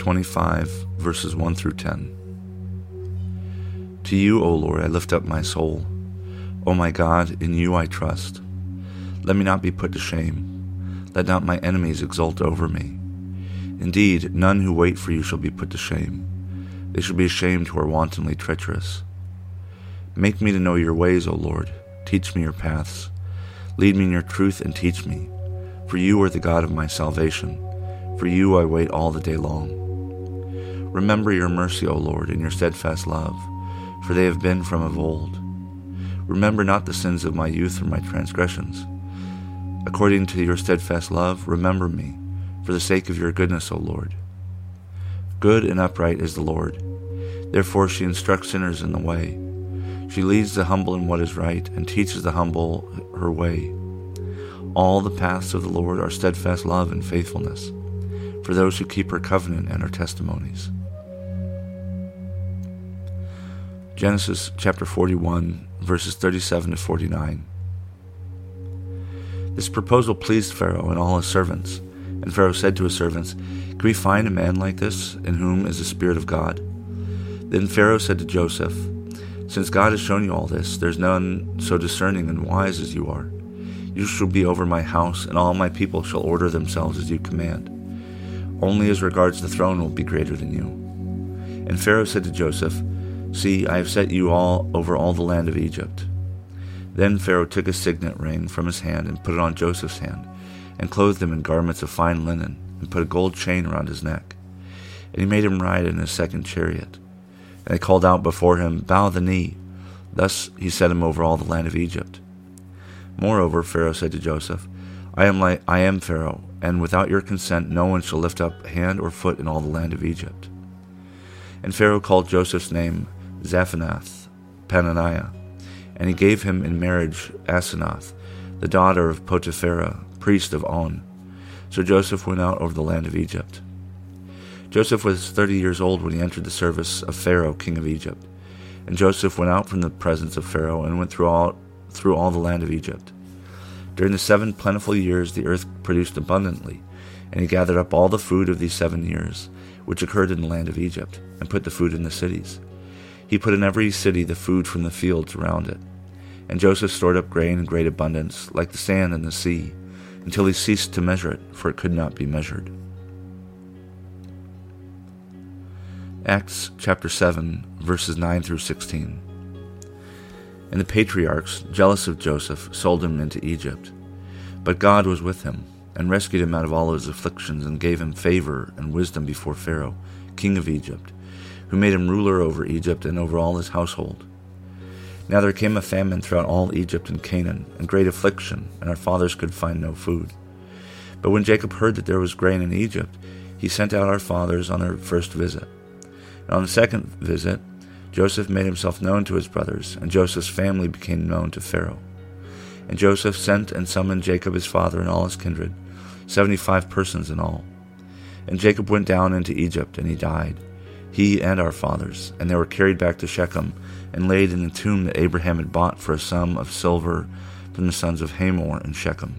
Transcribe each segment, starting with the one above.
25, verses 1 through 10. To you, O Lord, I lift up my soul. O my God, in you I trust. Let me not be put to shame. Let not my enemies exult over me. Indeed, none who wait for you shall be put to shame. They shall be ashamed who are wantonly treacherous. Make me to know your ways, O Lord. Teach me your paths. Lead me in your truth and teach me. For you are the God of my salvation. For you I wait all the day long. Remember your mercy, O Lord, and your steadfast love, for they have been from of old. Remember not the sins of my youth or my transgressions. According to your steadfast love, remember me, for the sake of your goodness, O Lord. Good and upright is the Lord. Therefore she instructs sinners in the way. She leads the humble in what is right, and teaches the humble her way. All the paths of the Lord are steadfast love and faithfulness for those who keep her covenant and her testimonies. Genesis chapter 41, verses 37 to 49. This proposal pleased Pharaoh and all his servants. And Pharaoh said to his servants, Can we find a man like this, in whom is the Spirit of God? Then Pharaoh said to Joseph, Since God has shown you all this, there is none so discerning and wise as you are. You shall be over my house, and all my people shall order themselves as you command. Only as regards the throne will be greater than you. And Pharaoh said to Joseph, See, I have set you all over all the land of Egypt. Then Pharaoh took a signet ring from his hand and put it on Joseph's hand, and clothed him in garments of fine linen, and put a gold chain around his neck. And he made him ride in his second chariot. And they called out before him, Bow the knee. Thus he set him over all the land of Egypt. Moreover, Pharaoh said to Joseph, I am like I am Pharaoh, and without your consent no one shall lift up hand or foot in all the land of Egypt. And Pharaoh called Joseph's name Zaphenath Paneah, and he gave him in marriage Asenath, the daughter of Potiphera, priest of On. So Joseph went out over the land of Egypt. Joseph was thirty years old when he entered the service of Pharaoh, king of Egypt. And Joseph went out from the presence of Pharaoh and went through all, through all the land of Egypt. During the seven plentiful years the earth produced abundantly, and he gathered up all the food of these seven years, which occurred in the land of Egypt, and put the food in the cities. He put in every city the food from the fields around it. And Joseph stored up grain in great abundance, like the sand in the sea, until he ceased to measure it, for it could not be measured. Acts chapter 7, verses 9 through 16. And the patriarchs, jealous of Joseph, sold him into Egypt. But God was with him, and rescued him out of all his afflictions, and gave him favor and wisdom before Pharaoh, king of Egypt, who made him ruler over Egypt and over all his household. Now there came a famine throughout all Egypt and Canaan, and great affliction, and our fathers could find no food. But when Jacob heard that there was grain in Egypt, he sent out our fathers on their first visit. And on the second visit, Joseph made himself known to his brothers, and Joseph's family became known to Pharaoh. And Joseph sent and summoned Jacob his father and all his kindred, seventy five persons in all. And Jacob went down into Egypt, and he died, he and our fathers, and they were carried back to Shechem, and laid in the tomb that Abraham had bought for a sum of silver from the sons of Hamor and Shechem.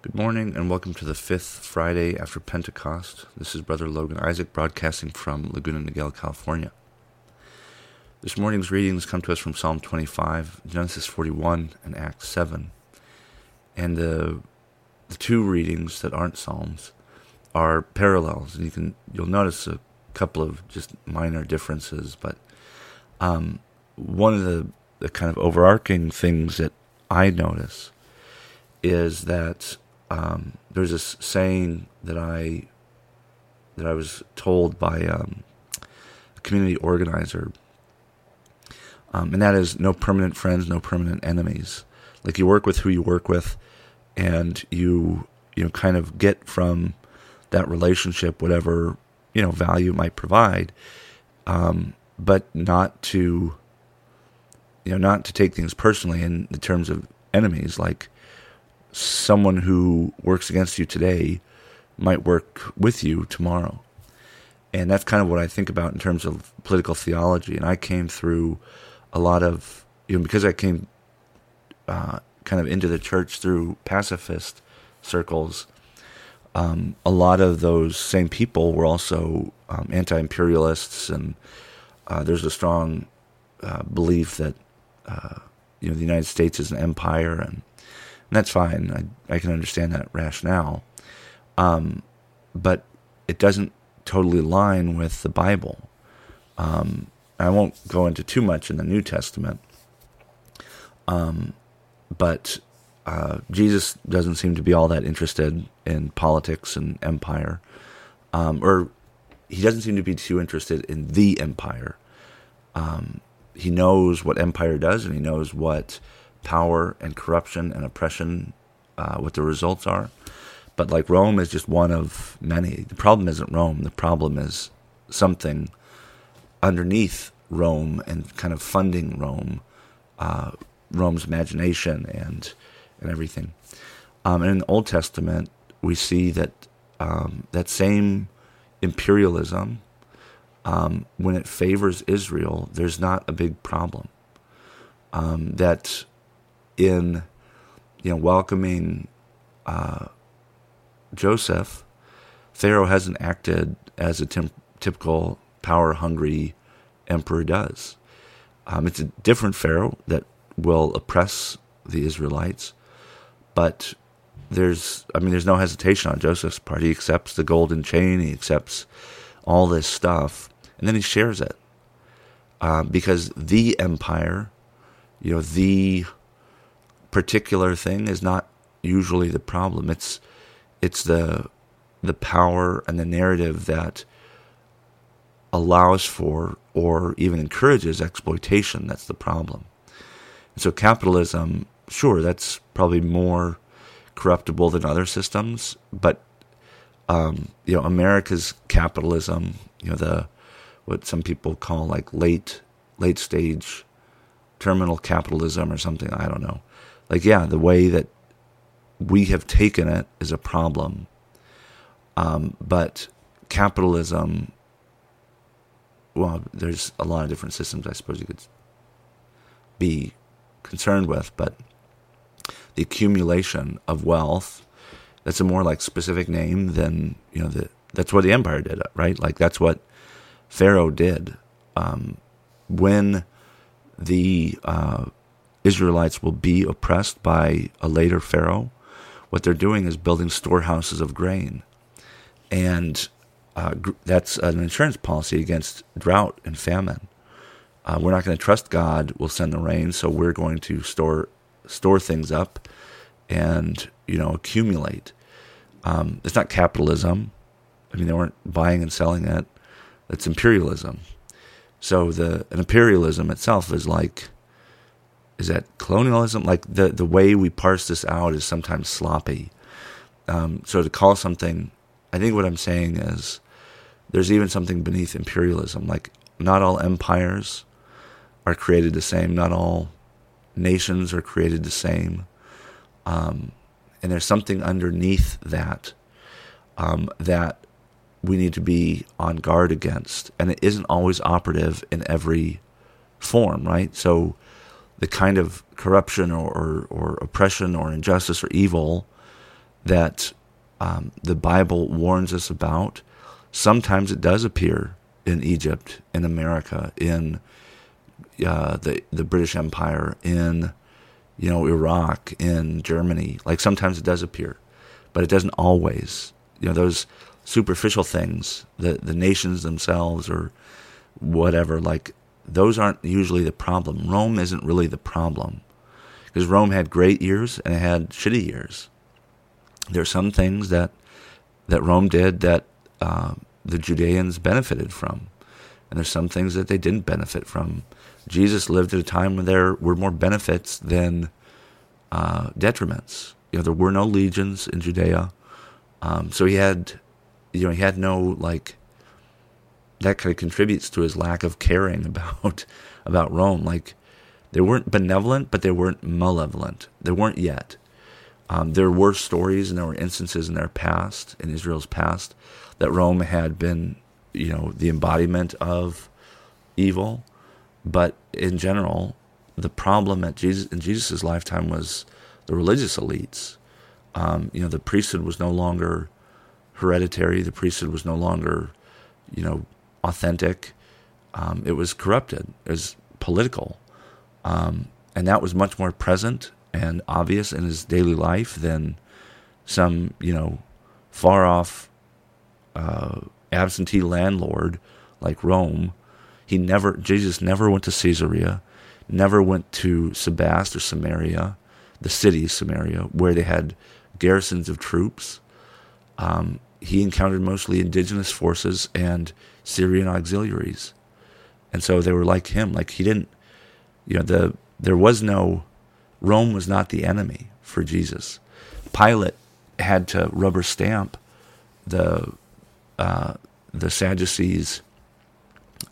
Good morning and welcome to the fifth Friday after Pentecost. This is Brother Logan Isaac broadcasting from Laguna Niguel, California. This morning's readings come to us from Psalm 25, Genesis 41, and Acts 7. And the, the two readings that aren't Psalms are parallels, and you can you'll notice a couple of just minor differences, but um, one of the, the kind of overarching things that I notice is that um, there's this saying that I that I was told by um, a community organizer, um, and that is no permanent friends, no permanent enemies. Like you work with who you work with, and you you know kind of get from that relationship whatever you know value might provide, um, but not to you know not to take things personally in the terms of enemies like someone who works against you today might work with you tomorrow. And that's kind of what I think about in terms of political theology. And I came through a lot of, you know, because I came uh, kind of into the church through pacifist circles, um, a lot of those same people were also um, anti imperialists. And uh, there's a strong uh, belief that, uh, you know, the United States is an empire and and that's fine. I, I can understand that rationale. Um, but it doesn't totally align with the Bible. Um, I won't go into too much in the New Testament. But uh, Jesus doesn't seem to be all that interested in politics and empire. Um, or he doesn't seem to be too interested in the empire. Um, he knows what empire does and he knows what power and corruption and oppression, uh, what the results are. But like Rome is just one of many. The problem isn't Rome. The problem is something underneath Rome and kind of funding Rome, uh, Rome's imagination and and everything. Um, and in the Old Testament, we see that um, that same imperialism, um, when it favors Israel, there's not a big problem. Um, that in you know welcoming uh, Joseph, Pharaoh hasn't acted as a tim- typical power hungry emperor does. Um, it's a different Pharaoh that will oppress the Israelites, but there's I mean there's no hesitation on Joseph's part. He accepts the golden chain. He accepts all this stuff, and then he shares it um, because the empire, you know, the particular thing is not usually the problem. It's it's the the power and the narrative that allows for or even encourages exploitation that's the problem. And so capitalism, sure, that's probably more corruptible than other systems, but um, you know, America's capitalism, you know, the what some people call like late late stage terminal capitalism or something, I don't know like yeah, the way that we have taken it is a problem. Um, but capitalism, well, there's a lot of different systems I suppose you could be concerned with, but the accumulation of wealth, that's a more like specific name than, you know, the, that's what the empire did, right? Like that's what Pharaoh did. Um, when the uh, Israelites will be oppressed by a later Pharaoh, what they're doing is building storehouses of grain. And uh, that's an insurance policy against drought and famine. Uh, we're not going to trust God will send the rain, so we're going to store store things up and you know accumulate. Um, it's not capitalism. I mean, they weren't buying and selling it. It's imperialism. So the imperialism itself is like is that colonialism? Like the the way we parse this out is sometimes sloppy. Um, so to call something, I think what I'm saying is there's even something beneath imperialism. Like not all empires are created the same. Not all nations are created the same. Um, and there's something underneath that um, that we need to be on guard against, and it isn't always operative in every form, right? So the kind of corruption or, or, or oppression or injustice or evil that um, the Bible warns us about, sometimes it does appear in Egypt, in America, in uh, the the British Empire, in you know Iraq, in Germany. Like sometimes it does appear, but it doesn't always. You know those superficial things, the the nations themselves or whatever. Like those aren't usually the problem. Rome isn't really the problem because Rome had great years and it had shitty years. There are some things that that Rome did that uh, the Judeans benefited from, and there's some things that they didn't benefit from. Jesus lived at a time when there were more benefits than uh, detriments. you know, there were no legions in Judea. Um, so he had, you know, he had no like. That kind of contributes to his lack of caring about about Rome. Like, they weren't benevolent, but they weren't malevolent. They weren't yet. Um, there were stories and there were instances in their past, in Israel's past, that Rome had been, you know, the embodiment of evil. But in general, the problem at Jesus in Jesus' lifetime was the religious elites. Um, you know, the priesthood was no longer hereditary. The priesthood was no longer, you know, authentic. Um, it was corrupted. It was political, um, and that was much more present and obvious in his daily life than some, you know, far off uh, absentee landlord like Rome. He never, Jesus never went to Caesarea, never went to Sebast or Samaria, the city of Samaria, where they had garrisons of troops. Um, he encountered mostly indigenous forces and Syrian auxiliaries. And so they were like him. Like he didn't, you know, the there was no Rome was not the enemy for Jesus. Pilate had to rubber stamp the uh, the Sadducees'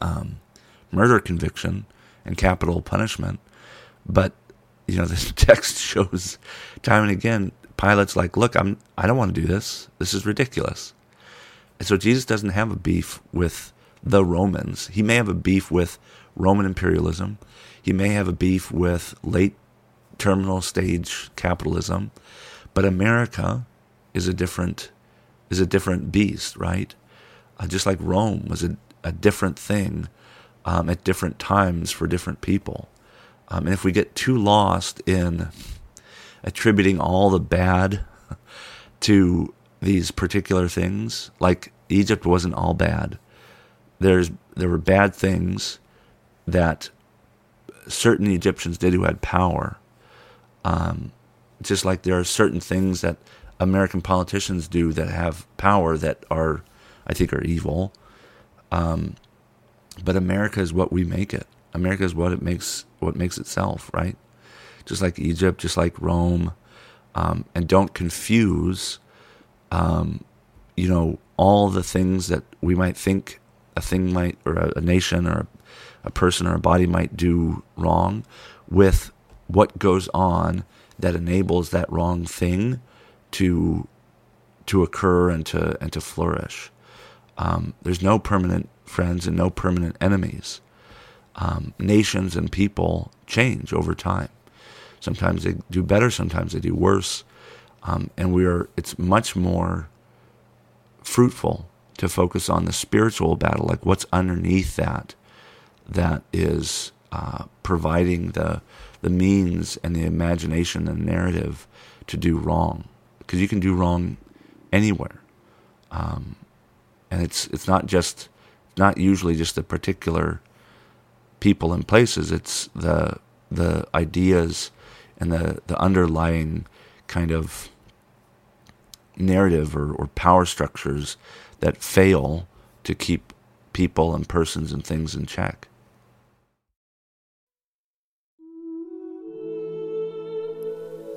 um, murder conviction and capital punishment, but you know the text shows time and again Pilate's like, look, I'm I don't want to do this. This is ridiculous. And so Jesus doesn't have a beef with the Romans. He may have a beef with Roman imperialism. He may have a beef with late terminal stage capitalism, but America is a different is a different beast, right? Uh, just like Rome was a, a different thing um, at different times for different people. Um, and if we get too lost in attributing all the bad to these particular things, like Egypt wasn't all bad. There's there were bad things that certain Egyptians did who had power, um, just like there are certain things that American politicians do that have power that are, I think, are evil. Um, but America is what we make it. America is what it makes what makes itself, right? Just like Egypt, just like Rome, um, and don't confuse, um, you know, all the things that we might think a thing might, or a, a nation, or a, a person, or a body might do wrong, with what goes on that enables that wrong thing to to occur and to and to flourish. Um, there's no permanent friends and no permanent enemies. Um, nations and people change over time. Sometimes they do better, sometimes they do worse, um, and we are. It's much more fruitful to focus on the spiritual battle, like what's underneath that, that is uh, providing the the means and the imagination and narrative to do wrong, because you can do wrong anywhere, um, and it's it's not just not usually just the particular people and places. It's the the ideas and the the underlying kind of narrative or, or power structures that fail to keep people and persons and things in check.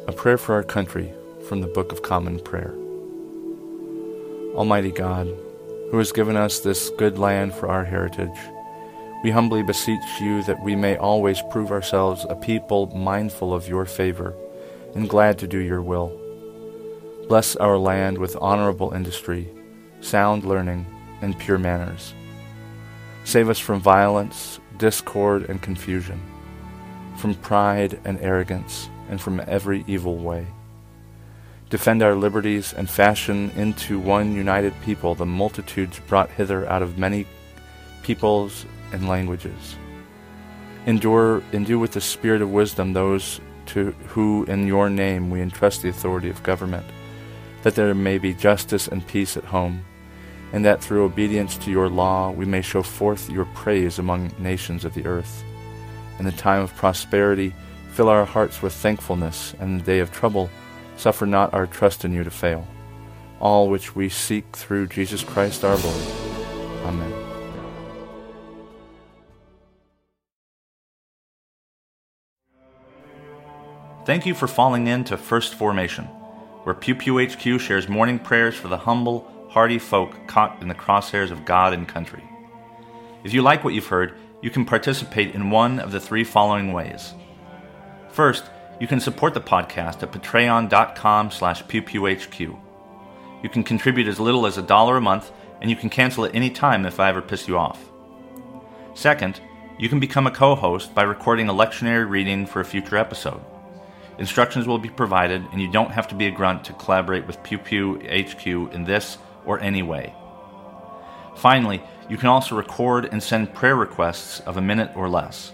A prayer for our country from the Book of Common Prayer. Almighty God, who has given us this good land for our heritage, we humbly beseech you that we may always prove ourselves a people mindful of your favor and glad to do your will. Bless our land with honorable industry, sound learning, and pure manners. Save us from violence, discord, and confusion, from pride and arrogance, and from every evil way. Defend our liberties and fashion into one united people the multitudes brought hither out of many peoples and languages. Endure, endue with the spirit of wisdom those to who in your name we entrust the authority of government, that there may be justice and peace at home, and that through obedience to your law we may show forth your praise among nations of the earth. In the time of prosperity, fill our hearts with thankfulness, and in the day of trouble, suffer not our trust in you to fail. All which we seek through Jesus Christ our Lord. Amen. Thank you for falling into First Formation. where Pew Pew HQ shares morning prayers for the humble, hardy folk caught in the crosshairs of God and country. If you like what you've heard, you can participate in one of the three following ways. First, you can support the podcast at patreon.com slash pewpewhq. You can contribute as little as a dollar a month, and you can cancel at any time if I ever piss you off. Second, you can become a co-host by recording a lectionary reading for a future episode. Instructions will be provided, and you don't have to be a grunt to collaborate with Pew Pew HQ in this or any way. Finally, you can also record and send prayer requests of a minute or less.